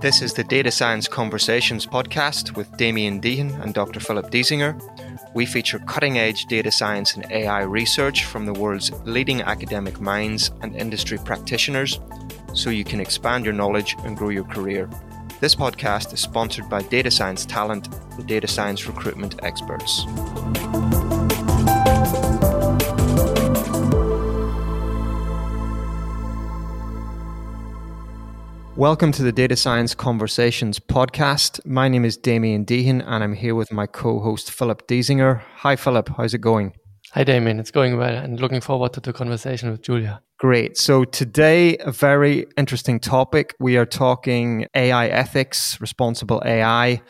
This is the Data Science Conversations podcast with Damien Deighan and Dr. Philip Diesinger. We feature cutting edge data science and AI research from the world's leading academic minds and industry practitioners so you can expand your knowledge and grow your career. This podcast is sponsored by Data Science Talent, the data science recruitment experts. Welcome to the Data Science Conversations podcast. My name is Damien Deighan and I'm here with my co host Philip Diesinger. Hi, Philip. How's it going? Hi, Damien. It's going well and looking forward to the conversation with Julia. Great. So, today, a very interesting topic. We are talking AI ethics, responsible AI.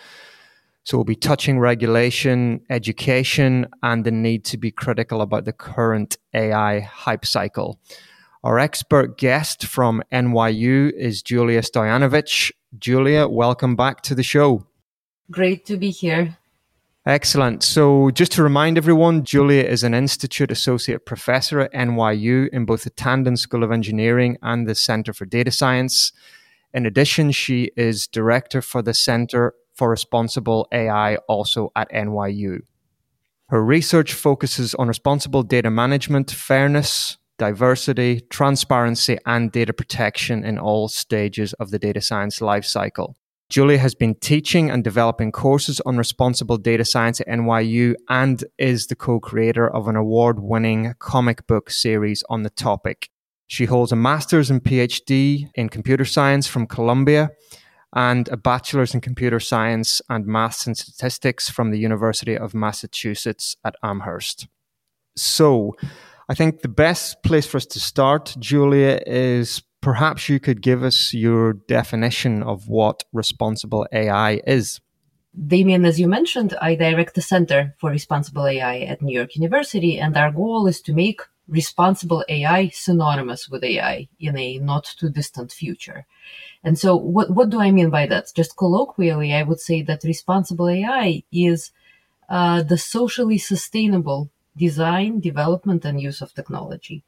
So, we'll be touching regulation, education, and the need to be critical about the current AI hype cycle. Our expert guest from NYU is Julia Stoyanovich. Julia, welcome back to the show. Great to be here. Excellent. So, just to remind everyone, Julia is an Institute Associate Professor at NYU in both the Tandon School of Engineering and the Center for Data Science. In addition, she is Director for the Center for Responsible AI, also at NYU. Her research focuses on responsible data management, fairness, diversity, transparency, and data protection in all stages of the data science lifecycle. Julia has been teaching and developing courses on responsible data science at NYU and is the co creator of an award winning comic book series on the topic. She holds a master's and PhD in computer science from Columbia and a bachelor's in computer science and maths and statistics from the University of Massachusetts at Amherst. So, I think the best place for us to start, Julia, is perhaps you could give us your definition of what responsible AI is. Damien, as you mentioned, I direct the Center for Responsible AI at New York University, and our goal is to make responsible AI synonymous with AI in a not too distant future. And so, what, what do I mean by that? Just colloquially, I would say that responsible AI is uh, the socially sustainable design, development, and use of technology.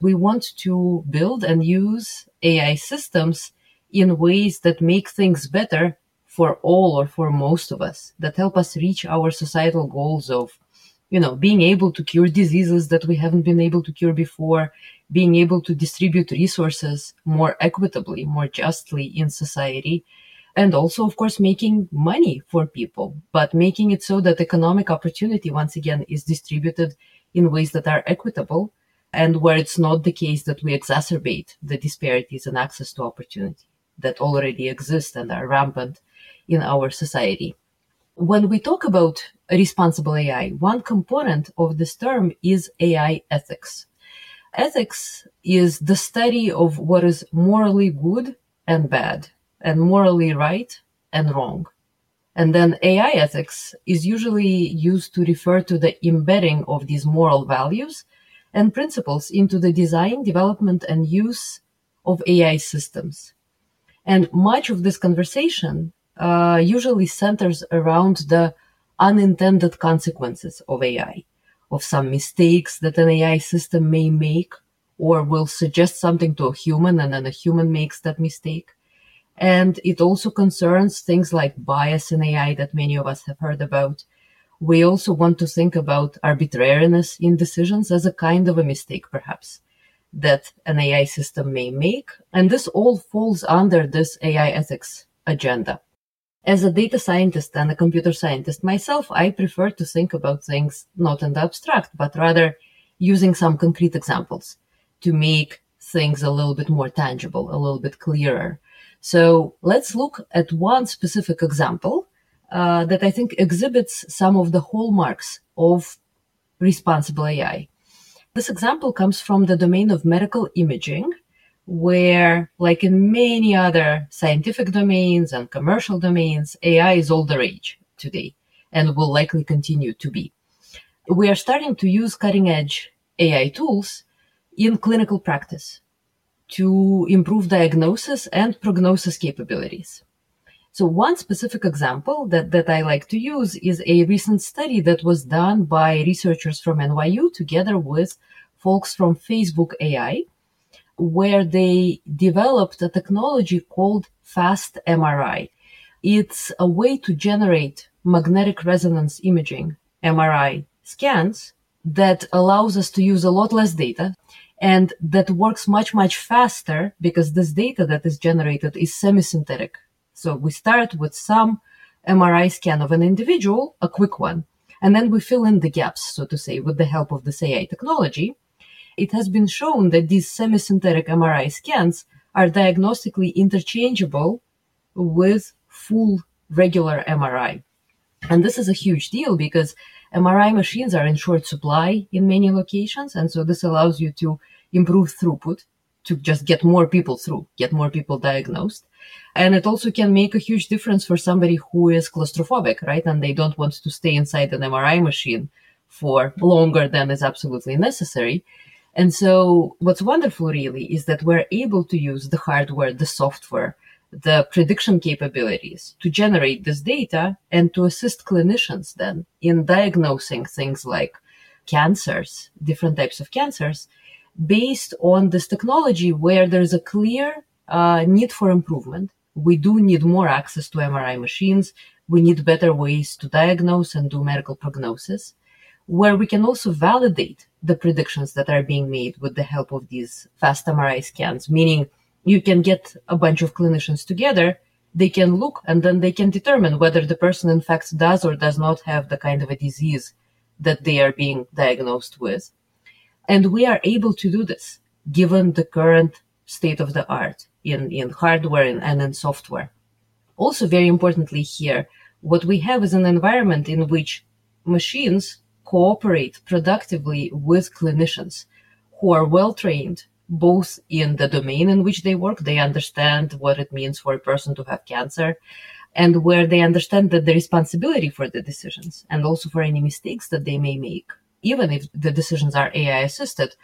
We want to build and use AI systems in ways that make things better for all or for most of us, that help us reach our societal goals of, you know, being able to cure diseases that we haven't been able to cure before, being able to distribute resources more equitably, more justly in society, and also, of course, making money for people, but making it so that economic opportunity, once again, is distributed in ways that are equitable and where it's not the case that we exacerbate the disparities in access to opportunity that already exist and are rampant in our society. When we talk about responsible AI, one component of this term is AI ethics. Ethics is the study of what is morally good and bad and morally right and wrong. And then AI ethics is usually used to refer to the embedding of these moral values and principles into the design, development, and use of AI systems. And much of this conversation uh, usually centers around the unintended consequences of AI, of some mistakes that an AI system may make or will suggest something to a human and then a human makes that mistake. And it also concerns things like bias in AI that many of us have heard about. We also want to think about arbitrariness in decisions as a kind of a mistake, perhaps, that an AI system may make. And this all falls under this AI ethics agenda. As a data scientist and a computer scientist myself, I prefer to think about things not in the abstract, but rather using some concrete examples to make things a little bit more tangible, a little bit clearer. So let's look at one specific example uh, that I think exhibits some of the hallmarks of responsible AI. This example comes from the domain of medical imaging, where, like in many other scientific domains and commercial domains, AI is all the rage today and will likely continue to be. We are starting to use cutting edge AI tools in clinical practice to improve diagnosis and prognosis capabilities. So one specific example that, that I like to use is a recent study that was done by researchers from NYU together with folks from Facebook AI, where they developed a technology called fast MRI. It's a way to generate magnetic resonance imaging, MRI scans that allows us to use a lot less data and that works much, much faster because this data that is generated is semi-synthetic. So we start with some MRI scan of an individual, a quick one, and then we fill in the gaps, so to say, with the help of this AI technology. It has been shown that these semi-synthetic MRI scans are diagnostically interchangeable with full regular MRI. And this is a huge deal because MRI machines are in short supply in many locations. And so this allows you to improve throughput to just get more people through, get more people diagnosed. And it also can make a huge difference for somebody who is claustrophobic, right? And they don't want to stay inside an MRI machine for longer than is absolutely necessary. And so what's wonderful really is that we're able to use the hardware, the software, the prediction capabilities to generate this data and to assist clinicians then in diagnosing things like cancers, different types of cancers, based on this technology where there's a clear uh, need for improvement. We do need more access to MRI machines. We need better ways to diagnose and do medical prognosis, where we can also validate the predictions that are being made with the help of these fast MRI scans, meaning you can get a bunch of clinicians together they can look and then they can determine whether the person in fact does or does not have the kind of a disease that they are being diagnosed with. And we are able to do this given the current state of the art in, in hardware and, and in software. Also, very importantly here, what we have is an environment in which machines cooperate productively with clinicians who are well trained, both in the domain in which they work, they understand what it means for a person to have cancer, and where they understand that the responsibility for the decisions and also for any mistakes that they may make, even if the decisions are AI assisted,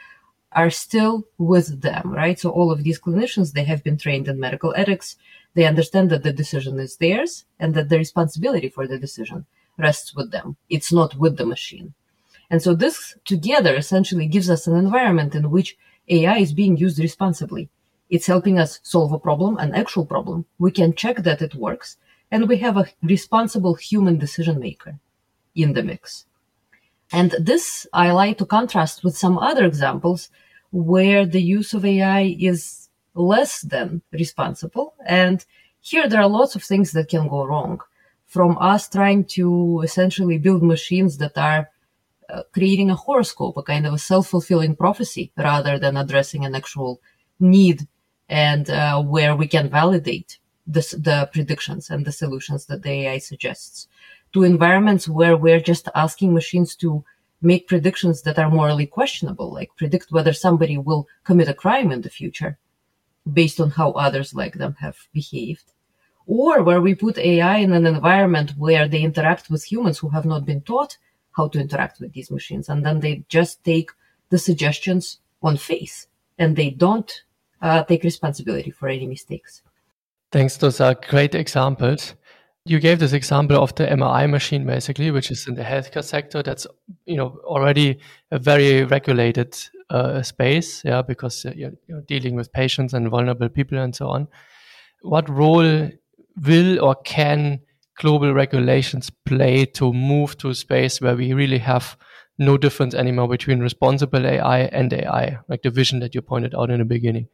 are still with them, right? So all of these clinicians, they have been trained in medical ethics. They understand that the decision is theirs and that the responsibility for the decision rests with them. It's not with the machine. And so this together essentially gives us an environment in which AI is being used responsibly. It's helping us solve a problem, an actual problem. We can check that it works, and we have a responsible human decision maker in the mix. And this I like to contrast with some other examples where the use of AI is less than responsible. And here there are lots of things that can go wrong from us trying to essentially build machines that are uh, creating a horoscope, a kind of a self-fulfilling prophecy, rather than addressing an actual need and uh, where we can validate the, the predictions and the solutions that the AI suggests. To environments where we're just asking machines to make predictions that are morally questionable, like predict whether somebody will commit a crime in the future based on how others like them have behaved. Or where we put AI in an environment where they interact with humans who have not been taught how to interact with these machines. And then they just take the suggestions on face and they don't uh, take responsibility for any mistakes. Thanks. Those are great examples. You gave this example of the MRI machine, basically, which is in the healthcare sector. That's you know already a very regulated uh, space, yeah, because uh, you're, you're dealing with patients and vulnerable people and so on. What role will or can global regulations play to move to a space where we really have no difference anymore between responsible AI and AI, like the vision that you pointed out in the beginning?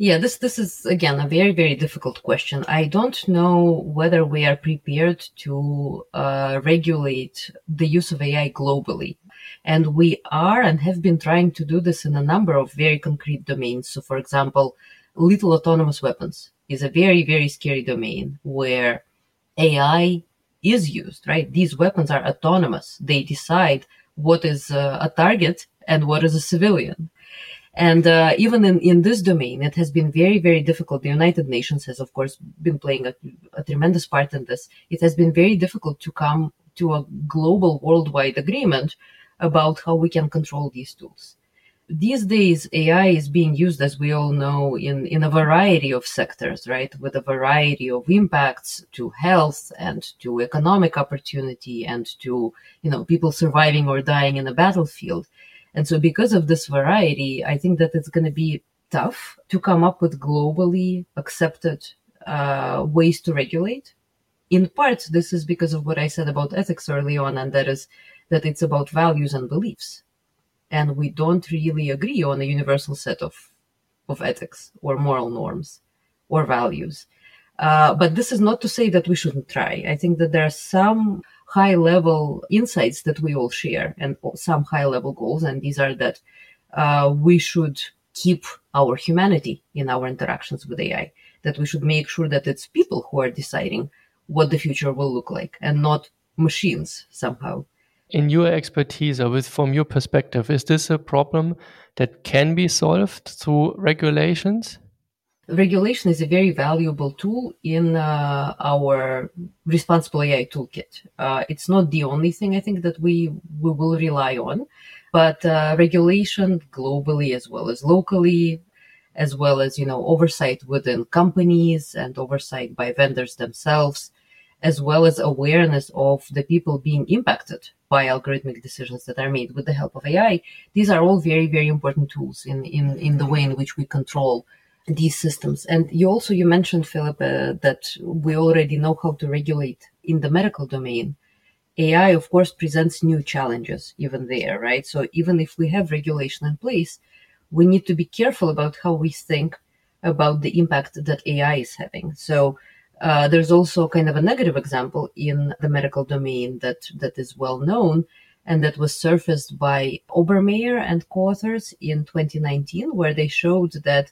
Yeah, this this is again a very very difficult question. I don't know whether we are prepared to uh, regulate the use of AI globally, and we are and have been trying to do this in a number of very concrete domains. So, for example, lethal autonomous weapons is a very very scary domain where AI is used, right? These weapons are autonomous. They decide what is uh, a target and what is a civilian. And uh, even in, in this domain, it has been very, very difficult. The United Nations has, of course, been playing a, a tremendous part in this. It has been very difficult to come to a global worldwide agreement about how we can control these tools these days AI is being used, as we all know, in, in a variety of sectors, right? With a variety of impacts to health and to economic opportunity and to, you know, people surviving or dying in a battlefield. And so because of this variety, I think that it's going to be tough to come up with globally accepted uh, ways to regulate. In part, this is because of what I said about ethics early on, and that is that it's about values and beliefs. And we don't really agree on a universal set of, of ethics or moral norms or values. Uh, but this is not to say that we shouldn't try. I think that there are some high level insights that we all share and some high level goals. And these are that uh, we should keep our humanity in our interactions with AI, that we should make sure that it's people who are deciding what the future will look like and not machines somehow. In your expertise or with from your perspective, is this a problem that can be solved through regulations? regulation is a very valuable tool in uh, our responsible AI toolkit. Uh, it's not the only thing I think that we, we will rely on, but uh, regulation globally as well as locally, as well as you know oversight within companies and oversight by vendors themselves, as well as awareness of the people being impacted by algorithmic decisions that are made with the help of AI. These are all very very important tools in in in the way in which we control these systems. And you also you mentioned, Philip, uh, that we already know how to regulate in the medical domain. AI, of course, presents new challenges even there, right? So even if we have regulation in place, we need to be careful about how we think about the impact that AI is having. So uh, there's also kind of a negative example in the medical domain that that is well known and that was surfaced by Obermeyer and co-authors in 2019, where they showed that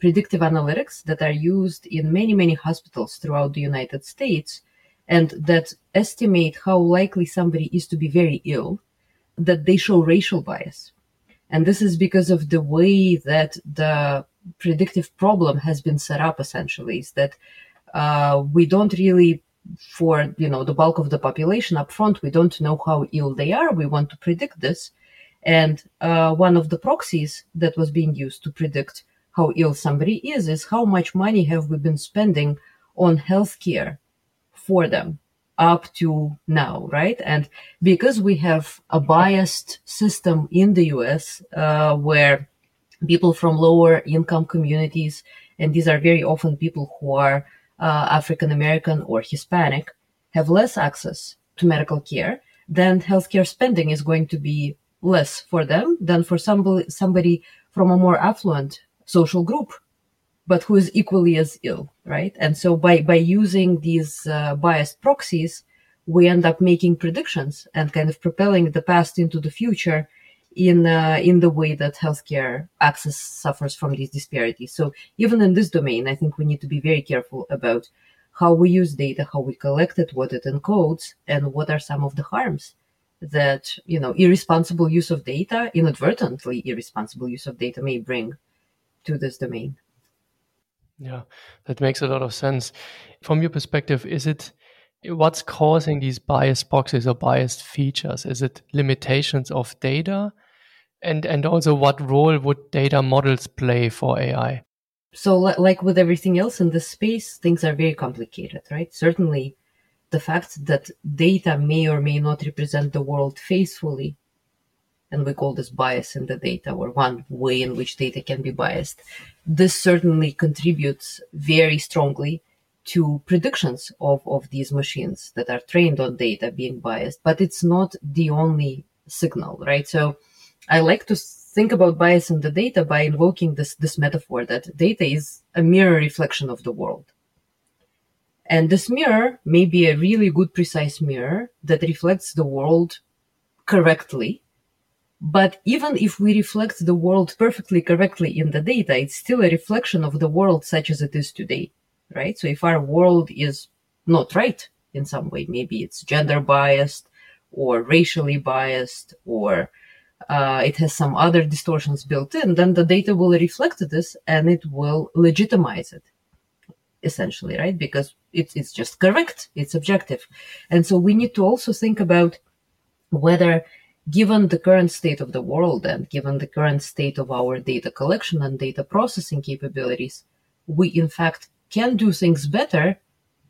predictive analytics that are used in many, many hospitals throughout the United States and that estimate how likely somebody is to be very ill, that they show racial bias. And this is because of the way that the predictive problem has been set up essentially is that uh, we don't really for you know the bulk of the population up front we don't know how ill they are we want to predict this and uh, one of the proxies that was being used to predict how ill somebody is, is how much money have we been spending on healthcare for them up to now, right? And because we have a biased system in the US uh, where people from lower income communities, and these are very often people who are uh, African American or Hispanic, have less access to medical care, then healthcare spending is going to be less for them than for somebody, from a more affluent social group, but who is equally as ill, right? And so by, by using these uh, biased proxies, we end up making predictions and kind of propelling the past into the future in uh, in the way that healthcare access suffers from these disparities. So even in this domain, I think we need to be very careful about how we use data, how we collect it, what it encodes, and what are some of the harms that you know irresponsible use of data, inadvertently irresponsible use of data may bring to this domain. Yeah, that makes a lot of sense. From your perspective, is it what's causing these biased proxies or biased features? Is it limitations of data? And and also what role would data models play for AI? So like with everything else in this space, things are very complicated, right? Certainly the fact that data may or may not represent the world faithfully and we call this bias in the data or one way in which data can be biased. This certainly contributes very strongly to predictions of, of these machines that are trained on data being biased, but it's not the only signal, right? So I like to think about bias in the data by invoking this, this metaphor that data is a mirror reflection of the world. And this mirror may be a really good, precise mirror that reflects the world correctly but even if we reflect the world perfectly correctly in the data, it's still a reflection of the world such as it is today, right? So if our world is not right in some way, maybe it's gender biased or racially biased or uh, it has some other distortions built in, then the data will reflect this and it will legitimize it essentially, right? Because it's, it's just correct. It's objective. And so we need to also think about whether given the current state of the world and given the current state of our data collection and data processing capabilities, we in fact can do things better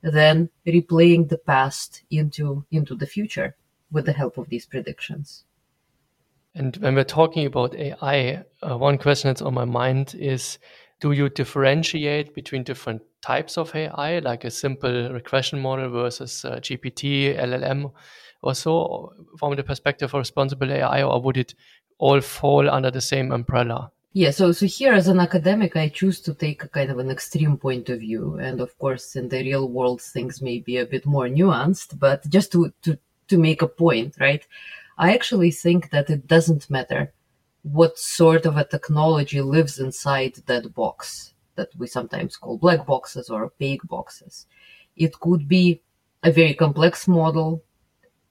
than replaying the past into, into the future with the help of these predictions. And when we're talking about AI, uh, one question that's on my mind is do you differentiate between different types of AI, like a simple regression model versus uh, GPT, LLM, or so, from the perspective of responsible AI, or would it all fall under the same umbrella? Yeah, so so here as an academic, I choose to take a kind of an extreme point of view, and of course, in the real world, things may be a bit more nuanced. But just to to to make a point, right? I actually think that it doesn't matter what sort of a technology lives inside that box that we sometimes call black boxes or opaque boxes. It could be a very complex model,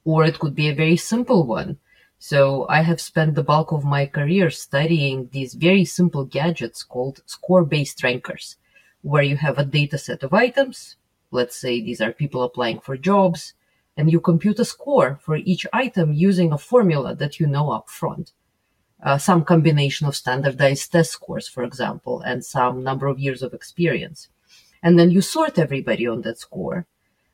or it could be a very simple one. So I have spent the bulk of my career studying these very simple gadgets called score-based rankers, where you have a data set of items. Let's say these are people applying for jobs, and you compute a score for each item using a formula that you know up front uh, some combination of standardized test scores, for example, and some number of years of experience. And then you sort everybody on that score.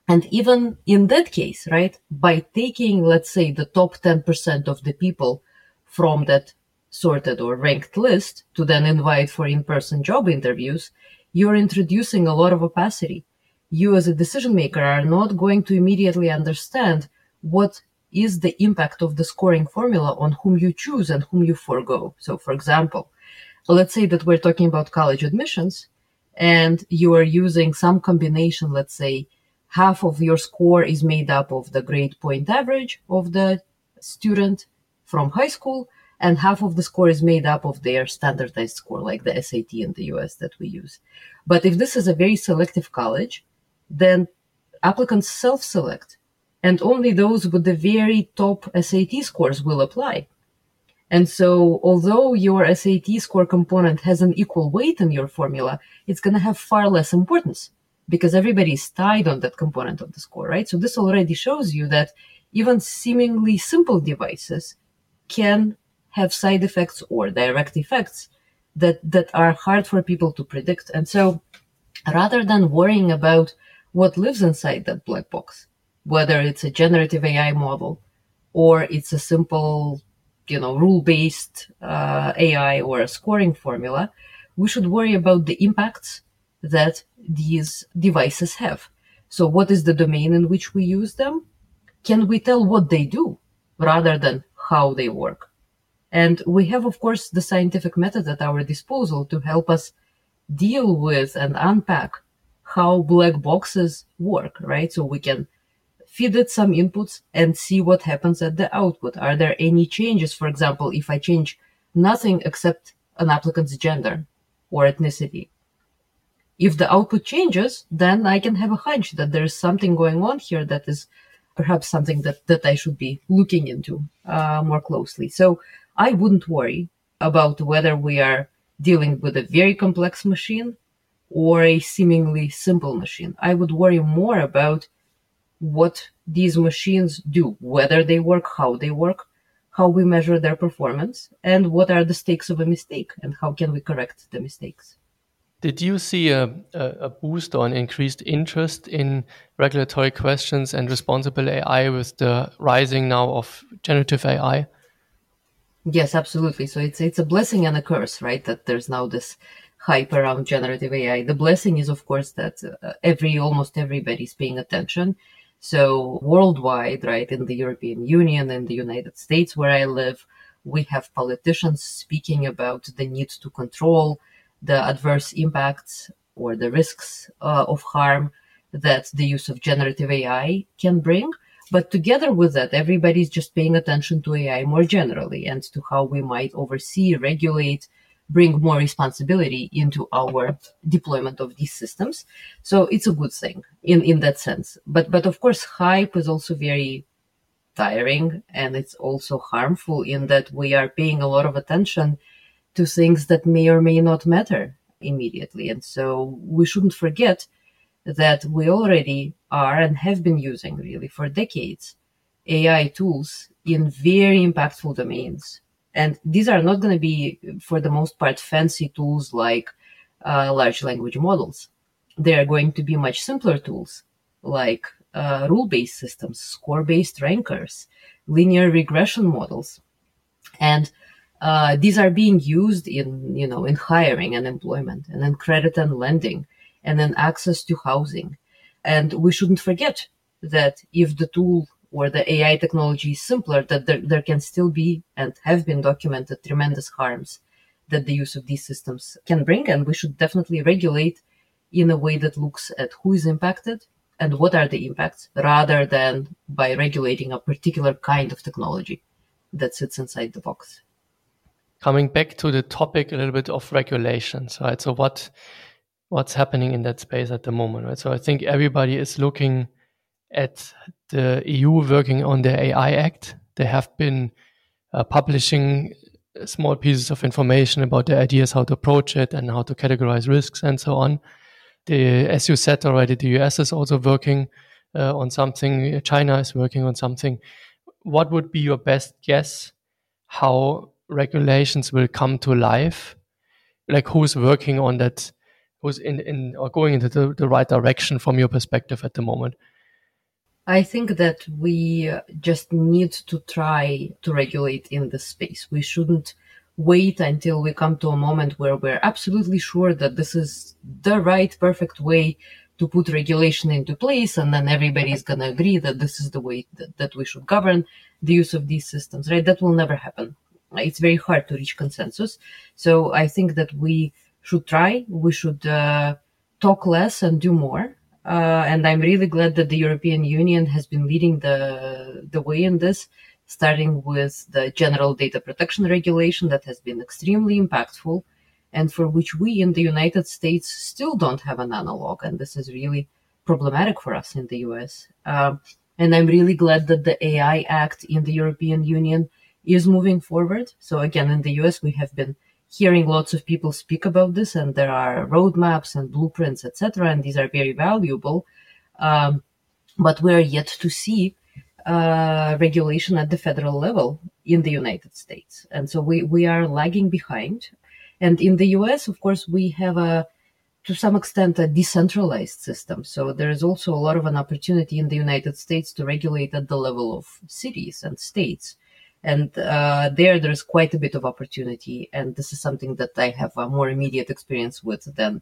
And even in that case, right, by taking, let's say, the top 10% of the people from that sorted or ranked list to then invite for in-person job interviews, you're introducing a lot of opacity. You as a decision maker are not going to immediately understand what is the impact of the scoring formula on whom you choose and whom you forego. So, for example, let's say that we're talking about college admissions and you are using some combination, let's say half of your score is made up of the grade point average of the student from high school and half of the score is made up of their standardized score, like the SAT in the US that we use. But if this is a very selective college, then applicants self select and only those with the very top SAT scores will apply. And so, although your SAT score component has an equal weight in your formula, it's going to have far less importance because everybody is tied on that component of the score, right? So, this already shows you that even seemingly simple devices can have side effects or direct effects that, that are hard for people to predict. And so, rather than worrying about what lives inside that black box, whether it's a generative AI model or it's a simple, you know, rule-based uh, AI or a scoring formula, we should worry about the impacts that these devices have. So what is the domain in which we use them? Can we tell what they do rather than how they work? And we have, of course, the scientific method at our disposal to help us deal with and unpack how black boxes work, right? So we can feed it some inputs and see what happens at the output. Are there any changes? For example, if I change nothing except an applicant's gender or ethnicity. If the output changes, then I can have a hunch that there's something going on here that is perhaps something that, that I should be looking into uh, more closely. So I wouldn't worry about whether we are dealing with a very complex machine or a seemingly simple machine. I would worry more about what these machines do, whether they work, how they work, how we measure their performance, and what are the stakes of a mistake, and how can we correct the mistakes. Did you see a, a, boost or an increased interest in regulatory questions and responsible AI with the rising now of generative AI? Yes, absolutely. So it's it's a blessing and a curse, right? That there's now this hype around generative AI. The blessing is, of course, that uh, every almost everybody's paying attention so worldwide, right, in the European Union, in the United States where I live, we have politicians speaking about the need to control the adverse impacts or the risks uh, of harm that the use of generative AI can bring. But together with that, everybody's just paying attention to AI more generally and to how we might oversee, regulate, bring more responsibility into our deployment of these systems. So it's a good thing in, in that sense. But, but of course, hype is also very tiring and it's also harmful in that we are paying a lot of attention to things that may or may not matter immediately. And so we shouldn't forget that we already are and have been using really for decades AI tools in very impactful domains and these are not going to be, for the most part, fancy tools like uh, large language models. They are going to be much simpler tools like uh, rule based systems, score based rankers, linear regression models. And uh, these are being used in, you know, in hiring and employment and in credit and lending and in access to housing. And we shouldn't forget that if the tool or the AI technology is simpler, that there, there can still be and have been documented tremendous harms that the use of these systems can bring. And we should definitely regulate in a way that looks at who is impacted and what are the impacts rather than by regulating a particular kind of technology that sits inside the box. Coming back to the topic a little bit of regulations, right? So what what's happening in that space at the moment, right? So I think everybody is looking at the EU working on the AI Act. They have been uh, publishing small pieces of information about the ideas how to approach it and how to categorize risks and so on. The, as you said already, the US is also working uh, on something. China is working on something. What would be your best guess how regulations will come to life? Like who's working on that? Who's in, in or going into the, the right direction from your perspective at the moment? I think that we just need to try to regulate in this space. We shouldn't wait until we come to a moment where we're absolutely sure that this is the right, perfect way to put regulation into place, and then everybody's going to agree that this is the way that, that, we should govern the use of these systems, right? That will never happen. It's very hard to reach consensus. So I think that we should try, we should uh, talk less and do more. Uh, and I'm really glad that the European Union has been leading the the way in this, starting with the General Data Protection Regulation that has been extremely impactful, and for which we in the United States still don't have an analog, and this is really problematic for us in the US. Um, and I'm really glad that the AI Act in the European Union is moving forward. So again, in the US, we have been hearing lots of people speak about this, and there are roadmaps and blueprints, etc., and these are very valuable. Um, but we're yet to see uh, regulation at the federal level in the United States, and so we we are lagging behind. And in the U.S., of course, we have a to some extent a decentralized system. So there is also a lot of an opportunity in the United States to regulate at the level of cities and states and uh, there there's quite a bit of opportunity. And this is something that i have a more immediate experience with than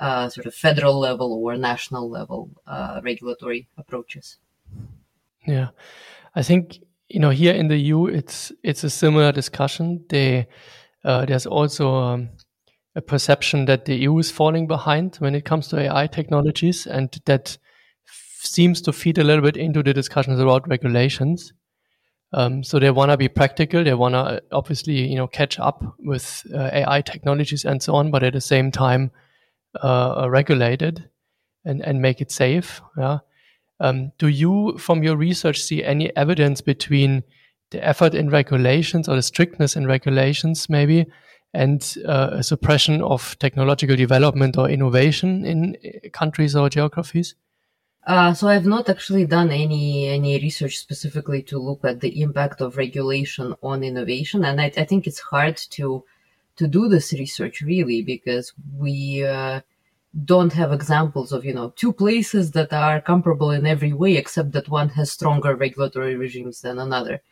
uh, sort of federal level or national level uh, regulatory approaches. Yeah. I think you know here in the eu it's it's a similar discussion. They uh, there's also um, a perception that the eu is falling behind when it comes to ai technologies and that seems to feed a little bit into the discussions about regulations um, so they want to be practical. They want to uh, obviously, you know, catch up with uh, AI technologies and so on, but at the same time, uh, regulate it and, and make it safe. Yeah. Um, do you, from your research, see any evidence between the effort in regulations or the strictness in regulations, maybe, and uh, a suppression of technological development or innovation in uh, countries or geographies? Uh, so I've not actually done any any research specifically to look at the impact of regulation on innovation, and I, I think it's hard to to do this research really because we uh, don't have examples of you know two places that are comparable in every way, except that one has stronger regulatory regimes than another.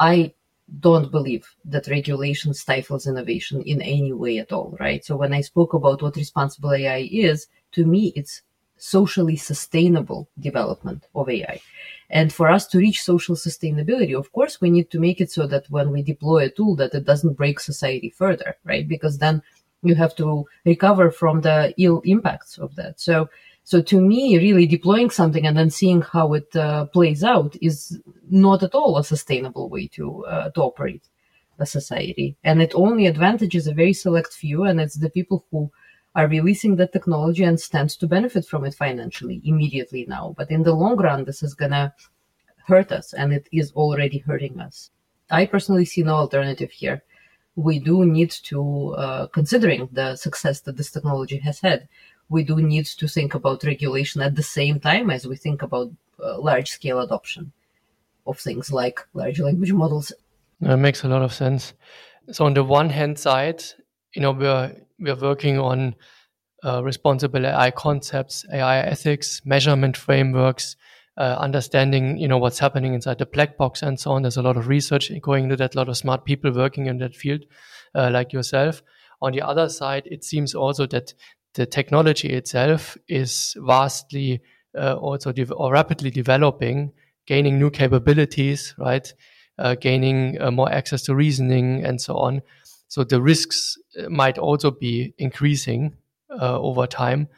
I don't believe that regulation stifles innovation in any way at all, right? So when I spoke about what responsible AI is, to me, it's socially sustainable development of AI. And for us to reach social sustainability, of course, we need to make it so that when we deploy a tool that it doesn't break society further, right? Because then you have to recover from the ill impacts of that. So, so to me, really deploying something and then seeing how it uh, plays out is not at all a sustainable way to uh, to operate a society. And it only advantages a very select few, and it's the people who are releasing the technology and stands to benefit from it financially immediately now. But in the long run, this is going to hurt us and it is already hurting us. I personally see no alternative here. We do need to, uh, considering the success that this technology has had, we do need to think about regulation at the same time as we think about uh, large scale adoption of things like large language models. That makes a lot of sense. So, on the one hand side, you know, we're we're working on uh, responsible AI concepts, AI ethics, measurement frameworks, uh, understanding, you know, what's happening inside the black box and so on. There's a lot of research going into that, a lot of smart people working in that field, uh, like yourself. On the other side, it seems also that the technology itself is vastly uh, also de- or rapidly developing, gaining new capabilities, right? Uh, gaining uh, more access to reasoning and so on. So the risks uh, might also be increasing uh, over time.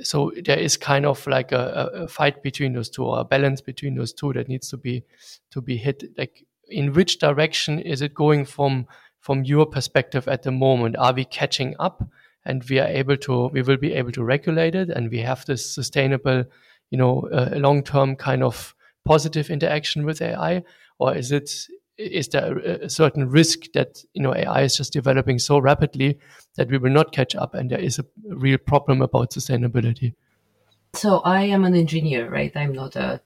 So there is kind of like a, a, fight between those two, or a balance between those two that needs to be to be hit. Like, in which direction is it going from from your perspective at the moment? Are we catching up, and we are able to we will be able to regulate it, and we have this sustainable, you know, uh, long term kind of positive interaction with AI, or is it is there a certain risk that you know AI is just developing so rapidly that we will not catch up, and there is a real problem about sustainability? So I am an engineer, right? I'm not a,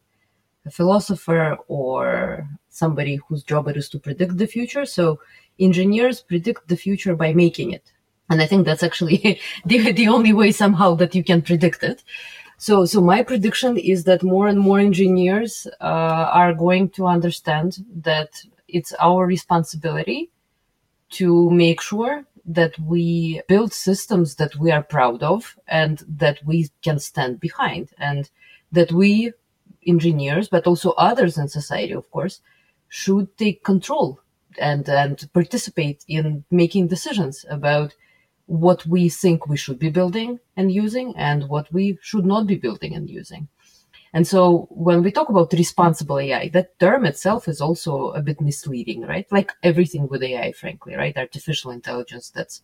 a philosopher or somebody whose job it is to predict the future. So engineers predict the future by making it, and I think that's actually the the only way somehow that you can predict it. So, so my prediction is that more and more engineers uh, are going to understand that it's our responsibility to make sure that we build systems that we are proud of and that we can stand behind and that we engineers but also others in society of course should take control and and participate in making decisions about what we think we should be building and using and what we should not be building and using and so when we talk about responsible AI, that term itself is also a bit misleading, right? Like everything with AI, frankly, right? Artificial intelligence, that's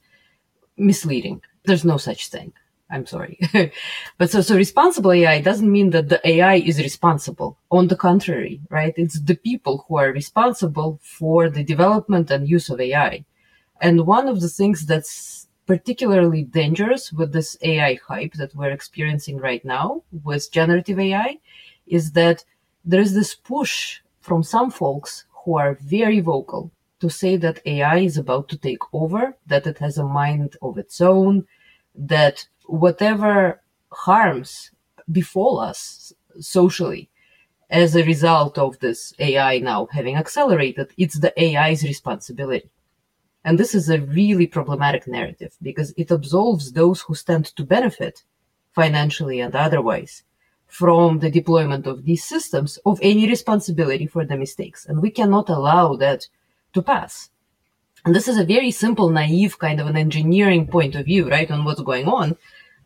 misleading. There's no such thing. I'm sorry. but so, so responsible AI doesn't mean that the AI is responsible. On the contrary, right? It's the people who are responsible for the development and use of AI. And one of the things that's particularly dangerous with this AI hype that we're experiencing right now with generative AI is that there is this push from some folks who are very vocal to say that AI is about to take over, that it has a mind of its own, that whatever harms befall us socially as a result of this AI now having accelerated, it's the AI's responsibility. And this is a really problematic narrative because it absolves those who stand to benefit financially and otherwise from the deployment of these systems of any responsibility for the mistakes. And we cannot allow that to pass. And this is a very simple, naive kind of an engineering point of view, right, on what's going on.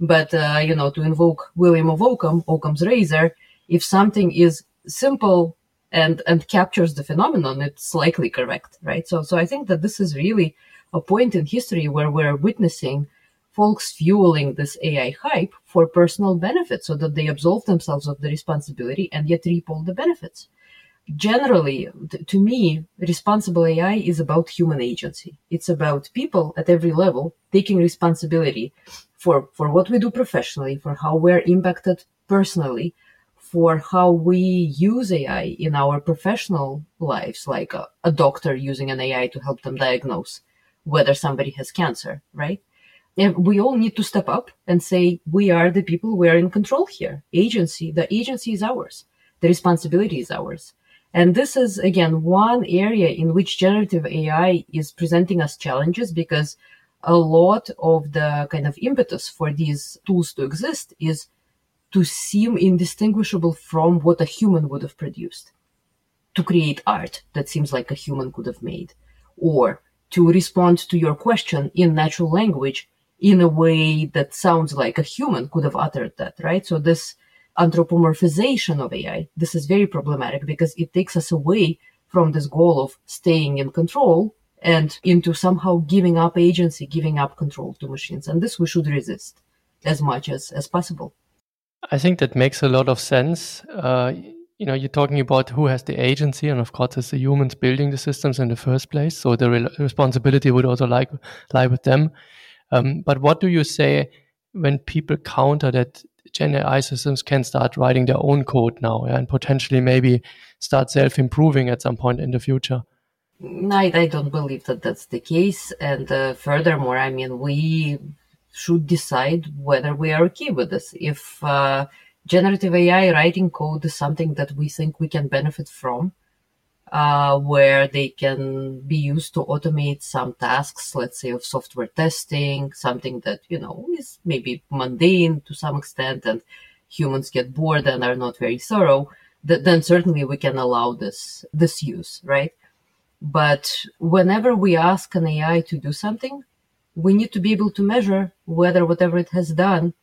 But, uh, you know, to invoke William of Ockham, Occam's razor, if something is simple and and captures the phenomenon, it's likely correct, right? So so I think that this is really a point in history where we're witnessing folks fueling this AI hype for personal benefit so that they absolve themselves of the responsibility and yet reap all the benefits. Generally, to me, responsible AI is about human agency. It's about people at every level taking responsibility for, for what we do professionally, for how we're impacted personally, for how we use AI in our professional lives, like a, a, doctor using an AI to help them diagnose whether somebody has cancer, right? And we all need to step up and say, we are the people, we are in control here. Agency, the agency is ours. The responsibility is ours. And this is, again, one area in which generative AI is presenting us challenges because a lot of the kind of impetus for these tools to exist is to seem indistinguishable from what a human would have produced. To create art that seems like a human could have made, or to respond to your question in natural language in a way that sounds like a human could have uttered that, right? So this anthropomorphization of AI, this is very problematic because it takes us away from this goal of staying in control and into somehow giving up agency, giving up control to machines. And this we should resist as much as, as possible. I think that makes a lot of sense. Uh, you know, you're talking about who has the agency, and of course, it's the humans building the systems in the first place. So the re- responsibility would also lie, lie with them. Um, but what do you say when people counter that Gen AI systems can start writing their own code now yeah, and potentially maybe start self improving at some point in the future? I, I don't believe that that's the case. And uh, furthermore, I mean, we should decide whether we are okay with this. If uh, generative AI writing code is something that we think we can benefit from, uh, where they can be used to automate some tasks, let's say of software testing, something that, you know, is maybe mundane to some extent and humans get bored and are not very thorough, th- then certainly we can allow this, this use, right? But whenever we ask an AI to do something, we need to be able to measure whether whatever it has done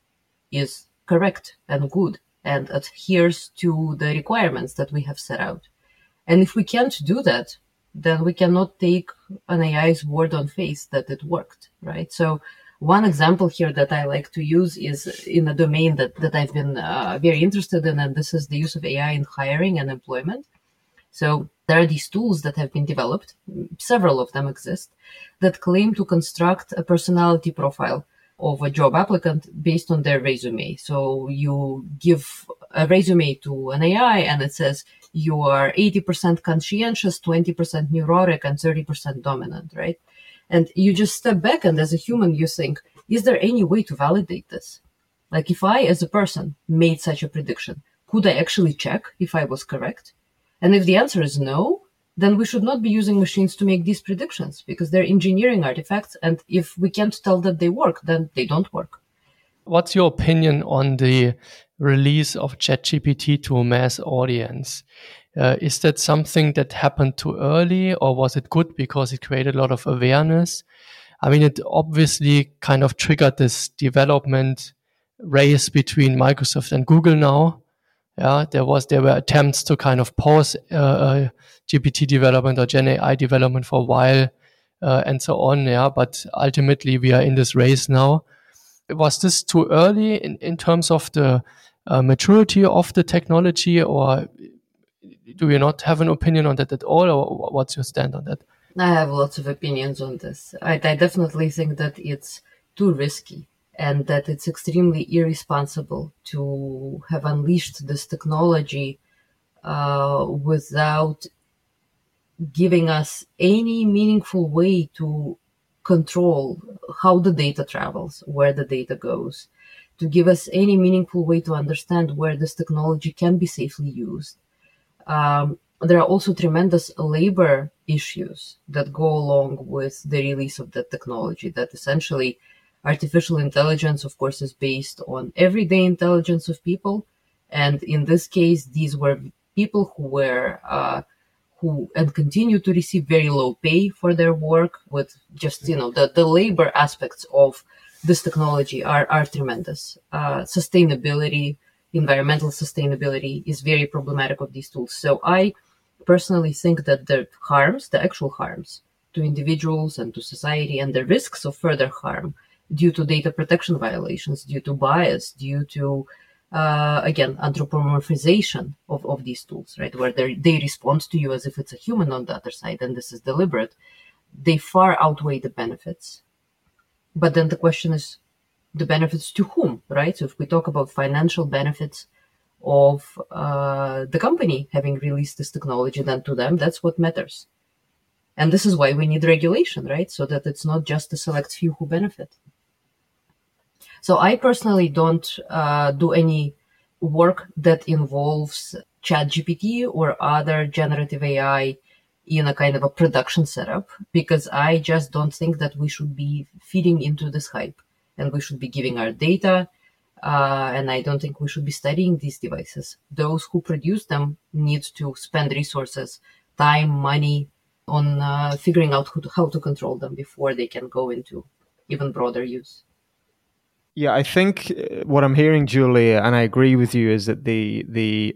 is correct and good and adheres to the requirements that we have set out. And if we can't do that, then we cannot take an AI's word on faith that it worked, right? So one example here that I like to use is in a domain that, that I've been uh, very interested in, and this is the use of AI in hiring and employment. So there are these tools that have been developed, several of them exist, that claim to construct a personality profile of a job applicant based on their resume. So you give a resume to an AI and it says you are 80% conscientious, 20% neurotic, and 30% dominant, right? And you just step back and as a human, you think, is there any way to validate this? Like if I, as a person, made such a prediction, could I actually check if I was correct? And if the answer is no, then we should not be using machines to make these predictions because they're engineering artifacts. And if we can't tell that they work, then they don't work. What's your opinion on the release of ChatGPT to a mass audience? Uh, is that something that happened too early or was it good because it created a lot of awareness? I mean, it obviously kind of triggered this development race between Microsoft and Google now. Yeah, there was there were attempts to kind of pause uh, uh, GPT development or Gen AI development for a while uh, and so on. Yeah, but ultimately we are in this race now. Was this too early in, in terms of the uh, maturity of the technology, or do you not have an opinion on that at all, or what's your stand on that? I have lots of opinions on this. I, I definitely think that it's too risky and that it's extremely irresponsible to have unleashed this technology uh, without giving us any meaningful way to control how the data travels, where the data goes, to give us any meaningful way to understand where this technology can be safely used. Um, there are also tremendous labor issues that go along with the release of that technology that essentially artificial intelligence, of course, is based on everyday intelligence of people. And in this case, these were people who were, uh, who and continue to receive very low pay for their work with just, you know, the, the labor aspects of this technology are, are tremendous. Uh, sustainability, environmental sustainability is very problematic of these tools. So I personally think that the harms, the actual harms to individuals and to society and the risks of further harm due to data protection violations, due to bias, due to uh, again anthropomorphization of, of these tools, right, where they respond to you as if it's a human on the other side, and this is deliberate. They far outweigh the benefits. But then the question is, the benefits to whom, right? So if we talk about financial benefits of uh, the company having released this technology, then to them that's what matters. And this is why we need regulation, right? So that it's not just a select few who benefit. So I personally don't uh, do any work that involves ChatGPT or other generative AI in a kind of a production setup because I just don't think that we should be feeding into this hype and we should be giving our data. Uh, and I don't think we should be studying these devices. Those who produce them need to spend resources, time, money on uh, figuring out to, how to control them before they can go into even broader use. Yeah, I think uh, what I'm hearing, Julia, and I agree with you, is that the the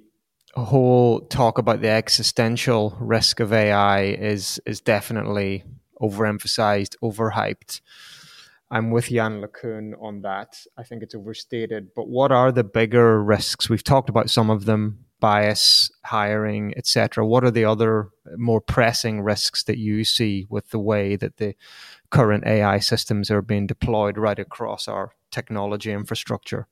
whole talk about the existential risk of AI is is definitely overemphasized, overhyped. I'm with Yann LeCun on that. I think it's overstated. But what are the bigger risks? We've talked about some of them: bias, hiring, etc. What are the other more pressing risks that you see with the way that the current AI systems are being deployed right across our technology infrastructure?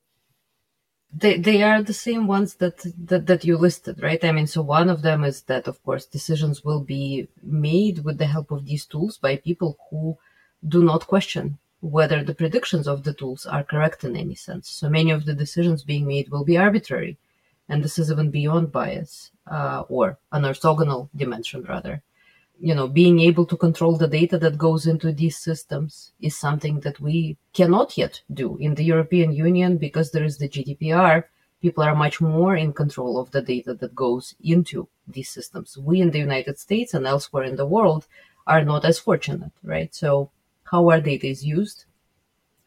They, they are the same ones that, that, that you listed, right? I mean, so one of them is that, of course, decisions will be made with the help of these tools by people who do not question whether the predictions of the tools are correct in any sense. So many of the decisions being made will be arbitrary, and this is even beyond bias uh, or an orthogonal dimension, rather. You know, being able to control the data that goes into these systems is something that we cannot yet do in the European Union because there is the GDPR. People are much more in control of the data that goes into these systems. We in the United States and elsewhere in the world are not as fortunate, right? So how our data is used,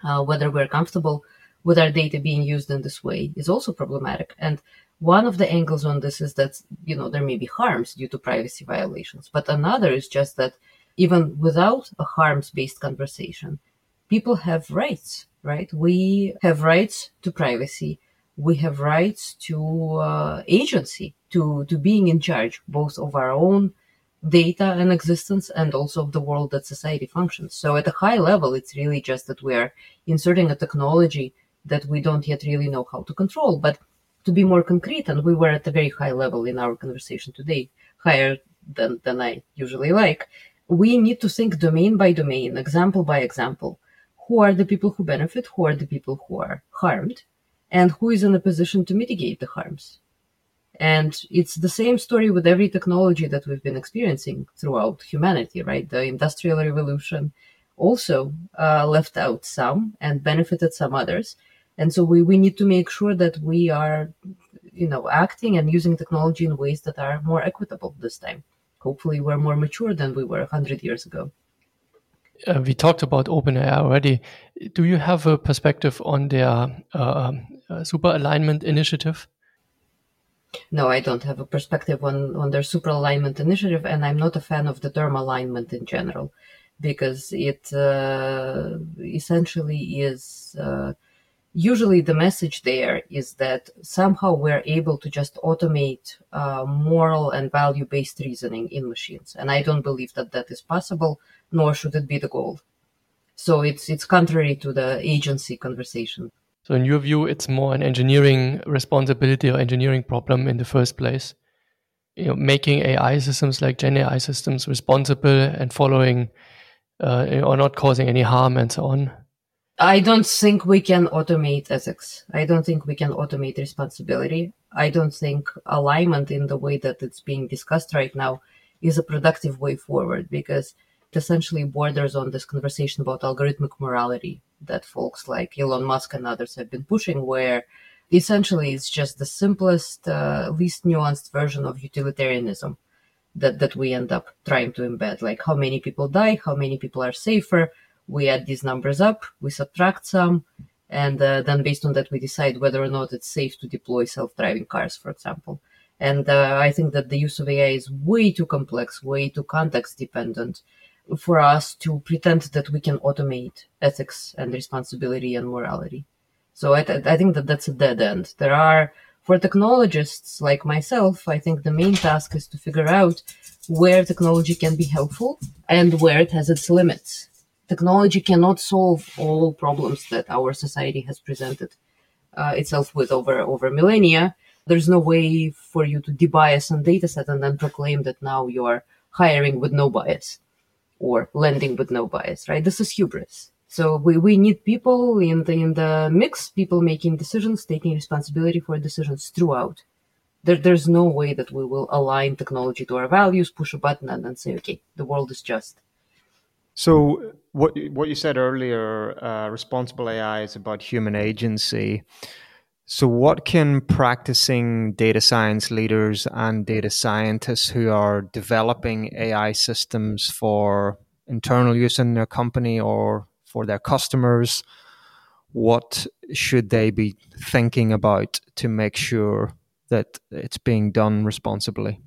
uh, whether we're comfortable with our data being used in this way is also problematic. And one of the angles on this is that, you know, there may be harms due to privacy violations, but another is just that even without a harms based conversation, people have rights, right? We have rights to privacy. We have rights to uh, agency, to, to being in charge both of our own data and existence and also of the world that society functions. So at a high level, it's really just that we're inserting a technology that we don't yet really know how to control. But to be more concrete, and we were at a very high level in our conversation today, higher than, than I usually like, we need to think domain by domain, example by example. Who are the people who benefit? Who are the people who are harmed? And who is in a position to mitigate the harms? And it's the same story with every technology that we've been experiencing throughout humanity, right? The Industrial Revolution also uh, left out some and benefited some others. And so we, we need to make sure that we are, you know, acting and using technology in ways that are more equitable this time. Hopefully, we're more mature than we were 100 years ago. Uh, we talked about OpenAI already. Do you have a perspective on their uh, um, uh, super alignment initiative? No, I don't have a perspective on, on their super alignment initiative, and I'm not a fan of the term alignment in general because it uh, essentially is uh, usually the message there is that somehow we're able to just automate uh, moral and value based reasoning in machines. And I don't believe that that is possible, nor should it be the goal. So it's, it's contrary to the agency conversation. So, in your view, it's more an engineering responsibility or engineering problem in the first place. You know, making AI systems like Gen AI systems responsible and following uh, or not causing any harm and so on. I don't think we can automate ethics. I don't think we can automate responsibility. I don't think alignment in the way that it's being discussed right now is a productive way forward because it essentially borders on this conversation about algorithmic morality that folks like Elon Musk and others have been pushing, where essentially it's just the simplest, uh, least nuanced version of utilitarianism that, that we end up trying to embed. Like how many people die, how many people are safer. We add these numbers up, we subtract some, and uh, then based on that, we decide whether or not it's safe to deploy self driving cars, for example. And uh, I think that the use of AI is way too complex, way too context dependent for us to pretend that we can automate ethics and responsibility and morality. So I, th- I think that that's a dead end. There are, for technologists like myself, I think the main task is to figure out where technology can be helpful and where it has its limits. Technology cannot solve all problems that our society has presented uh, itself with over over millennia. There's no way for you to debias a dataset and then proclaim that now you are hiring with no bias or lending with no bias, right? This is hubris. So we, we need people in the in the mix, people making decisions, taking responsibility for decisions throughout. There, there's no way that we will align technology to our values, push a button, and then say, okay, the world is just. So what what you said earlier, uh, responsible AI is about human agency. So, what can practicing data science leaders and data scientists who are developing AI systems for internal use in their company or for their customers, what should they be thinking about to make sure that it's being done responsibly?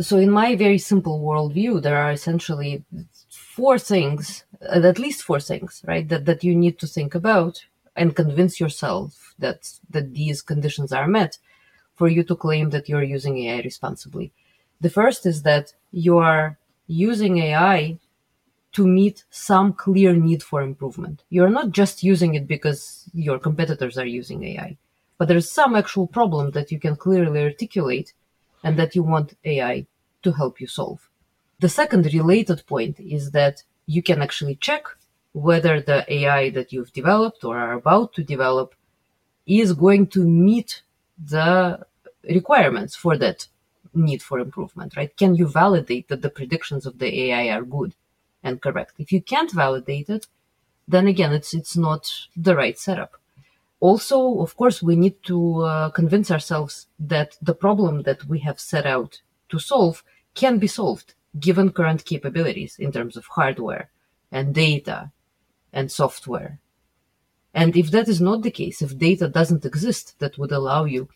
So, in my very simple worldview, there are essentially four things, Uh, at least four things, right, that, that you need to think about and convince yourself that that these conditions are met for you to claim that you're using AI responsibly. The first is that you are using AI to meet some clear need for improvement. You're not just using it because your competitors are using AI, but there's some actual problem that you can clearly articulate and that you want AI to help you solve. The second related point is that you can actually check whether the AI that you've developed or are about to develop is going to meet the requirements for that need for improvement, right? Can you validate that the predictions of the AI are good and correct? If you can't validate it, then again, it's it's not the right setup. Also, of course, we need to uh, convince ourselves that the problem that we have set out to solve can be solved given current capabilities in terms of hardware and data and software. And if that is not the case, if data doesn't exist that would allow you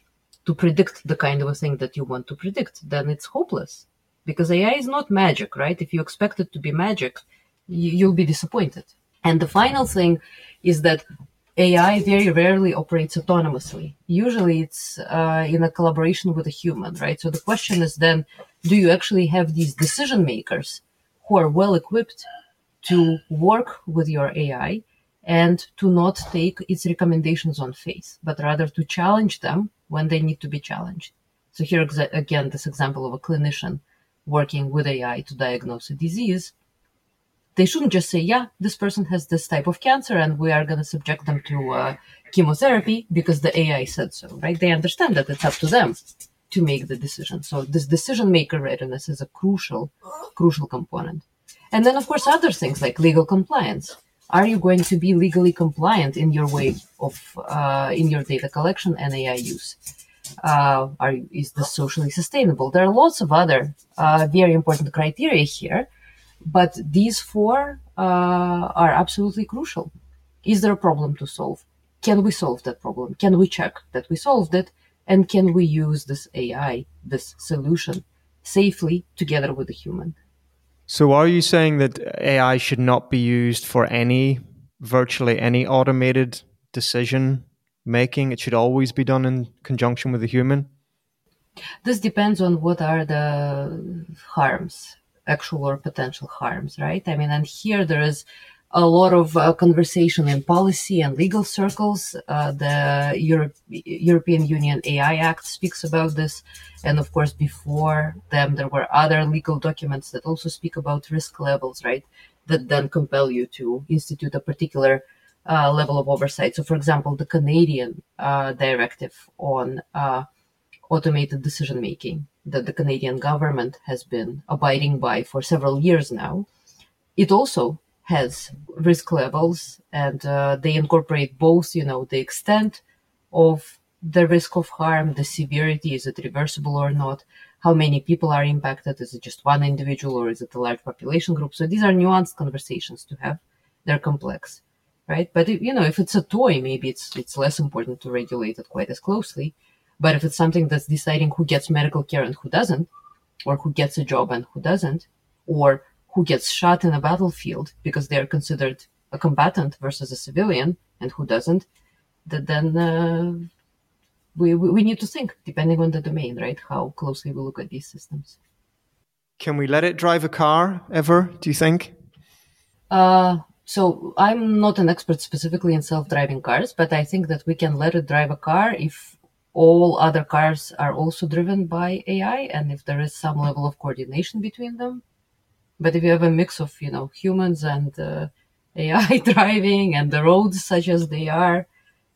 to predict the kind of a thing that you want to predict, then it's hopeless. Because AI is not magic, right? If you expect it to be magic, you'll be disappointed. And the final thing is that AI very rarely operates autonomously. Usually it's uh, in a collaboration with a human, right? So the question is then, do you actually have these decision makers who are well equipped to work with your AI and to not take its recommendations on faith, but rather to challenge them when they need to be challenged. So here again, this example of a clinician working with AI to diagnose a disease, they shouldn't just say, yeah, this person has this type of cancer and we are going to subject them to uh, chemotherapy because the AI said so, right? They understand that it's up to them to make the decision. So this decision maker readiness is a crucial, crucial component. And then, of course, other things like legal compliance. Are you going to be legally compliant in your way of uh, in your data collection and AI use? Uh, are is this socially sustainable? There are lots of other uh, very important criteria here but these four uh, are absolutely crucial. Is there a problem to solve? Can we solve that problem? Can we check that we solved it? And can we use this AI, this solution, safely together with the human? So, are you saying that AI should not be used for any, virtually any automated decision making? It should always be done in conjunction with a human? This depends on what are the harms actual or potential harms, right? I mean, and here there is a lot of uh, conversation in policy and legal circles. Uh, the Europe, European Union AI Act speaks about this. And of course, before them, there were other legal documents that also speak about risk levels, right? That then compel you to institute a particular uh, level of oversight. So, for example, the Canadian uh, directive on uh, automated decision making that the Canadian government has been abiding by for several years now. It also has risk levels and uh, they incorporate both, you know, the extent of the risk of harm, the severity, is it reversible or not? How many people are impacted? Is it just one individual or is it a large population group? So these are nuanced conversations to have. They're complex, right? But you know, if it's a toy, maybe it's it's less important to regulate it quite as closely. But if it's something that's deciding who gets medical care and who doesn't, or who gets a job and who doesn't, or who gets shot in a battlefield because they're considered a combatant versus a civilian and who doesn't, that then uh, we, we need to think, depending on the domain, right? How closely we look at these systems. Can we let it drive a car ever, do you think? Uh, so I'm not an expert specifically in self-driving cars, but I think that we can let it drive a car if all other cars are also driven by AI, and if there is some level of coordination between them. But if you have a mix of, you know, humans and uh, AI driving and the roads such as they are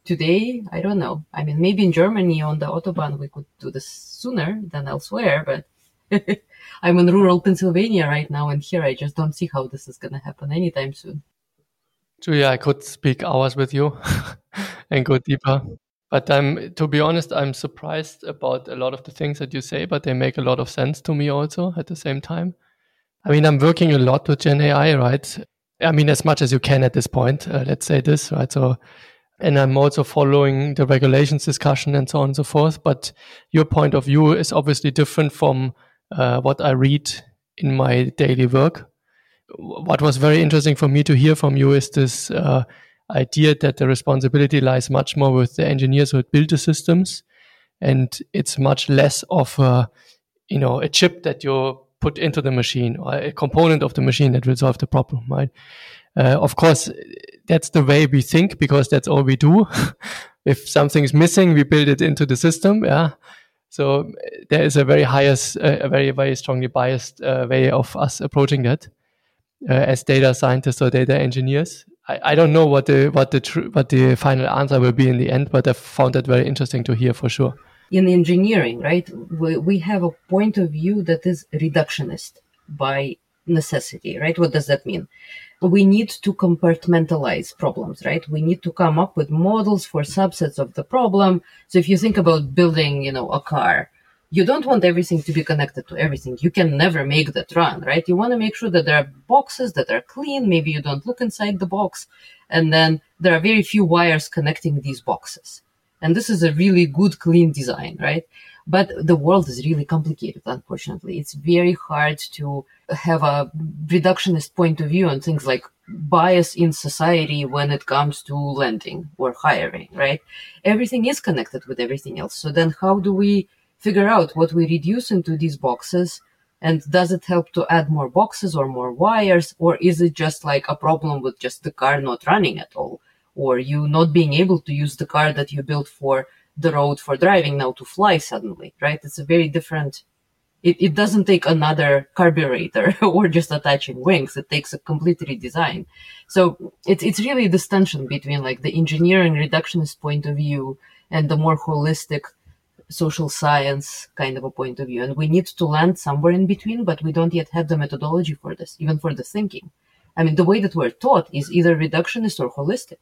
today, I don't know. I mean, maybe in Germany on the autobahn we could do this sooner than elsewhere, but I'm in rural Pennsylvania right now, and here I just don't see how this is going to happen anytime soon. Julia, I could speak hours with you and go deeper. But I'm, to be honest, I'm surprised about a lot of the things that you say, but they make a lot of sense to me also at the same time. I mean, I'm working a lot with Gen AI, right? I mean, as much as you can at this point, uh, let's say this, right? So, and I'm also following the regulations discussion and so on and so forth. But your point of view is obviously different from uh, what I read in my daily work. What was very interesting for me to hear from you is this uh, idea that the responsibility lies much more with the engineers who build the systems, and it's much less of a, you know, a chip that you put into the machine or a component of the machine that will solve the problem, right? Uh, of course, that's the way we think because that's all we do. if something is missing, we build it into the system. Yeah. So there is a very highest, uh, a very, very strongly biased uh, way of us approaching that. uh, as data scientists or data engineers. I, I don't know what the what the tr- what the final answer will be in the end, but I found that very interesting to hear for sure. In engineering, right, we, we have a point of view that is reductionist by necessity, right? What does that mean? We need to compartmentalize problems, right? We need to come up with models for subsets of the problem. So if you think about building, you know, a car, you don't want everything to be connected to everything. You can never make that run, right? You want to make sure that there are boxes that are clean. Maybe you don't look inside the box. And then there are very few wires connecting these boxes. And this is a really good, clean design, right? But the world is really complicated, unfortunately. It's very hard to have a reductionist point of view on things like bias in society when it comes to lending or hiring, right? Everything is connected with everything else. So then how do we figure out what we reduce into these boxes and does it help to add more boxes or more wires or is it just like a problem with just the car not running at all or you not being able to use the car that you built for the road for driving now to fly suddenly right it's a very different it, it doesn't take another carburetor or just attaching wings it takes a complete redesign so it's it's really this tension between like the engineering reductionist point of view and the more holistic social science kind of a point of view. And we need to land somewhere in between, but we don't yet have the methodology for this, even for the thinking. I mean, the way that we're taught is either reductionist or holistic.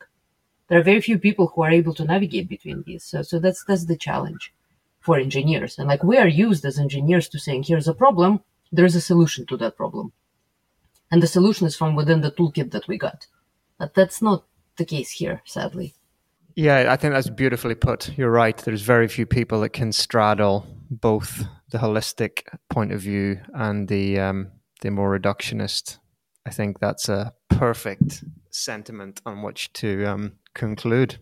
There are very few people who are able to navigate between these. So, so that's, that's the challenge for engineers. And like we are used as engineers to saying, here's a problem, there's a solution to that problem. And the solution is from within the toolkit that we got. But that's not the case here, sadly. Yeah, I think that's beautifully put. You're right. There's very few people that can straddle both the holistic point of view and the um, the more reductionist. I think that's a perfect sentiment on which to um, conclude.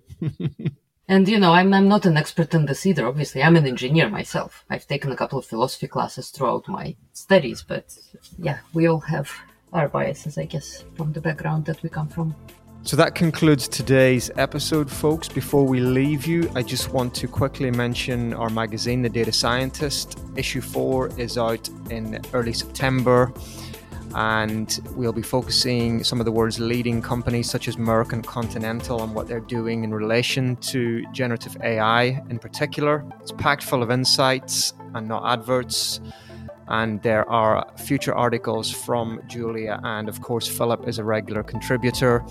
and you know, I'm I'm not an expert in this either. Obviously, I'm an engineer myself. I've taken a couple of philosophy classes throughout my studies, but yeah, we all have our biases, I guess, from the background that we come from. So that concludes today's episode, folks. Before we leave you, I just want to quickly mention our magazine, The Data Scientist. Issue 4 is out in early September, and we'll be focusing some of the world's leading companies, such as Merck and Continental, on what they're doing in relation to generative AI in particular. It's packed full of insights and not adverts. And there are future articles from Julia, and of course, Philip is a regular contributor.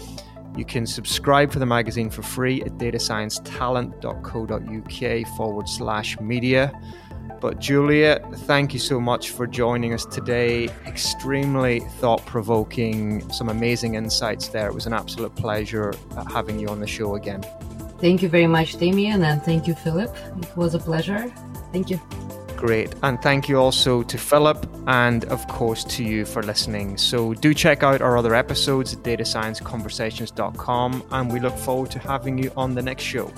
You can subscribe for the magazine for free at datasciencetalent.co.uk forward slash media. But Julia, thank you so much for joining us today. Extremely thought provoking, some amazing insights there. It was an absolute pleasure uh, having you on the show again. Thank you very much, Damien, and thank you, Philip. It was a pleasure. Thank you. Great. And thank you also to Philip and, of course, to you for listening. So do check out our other episodes at datascienceconversations.com and we look forward to having you on the next show.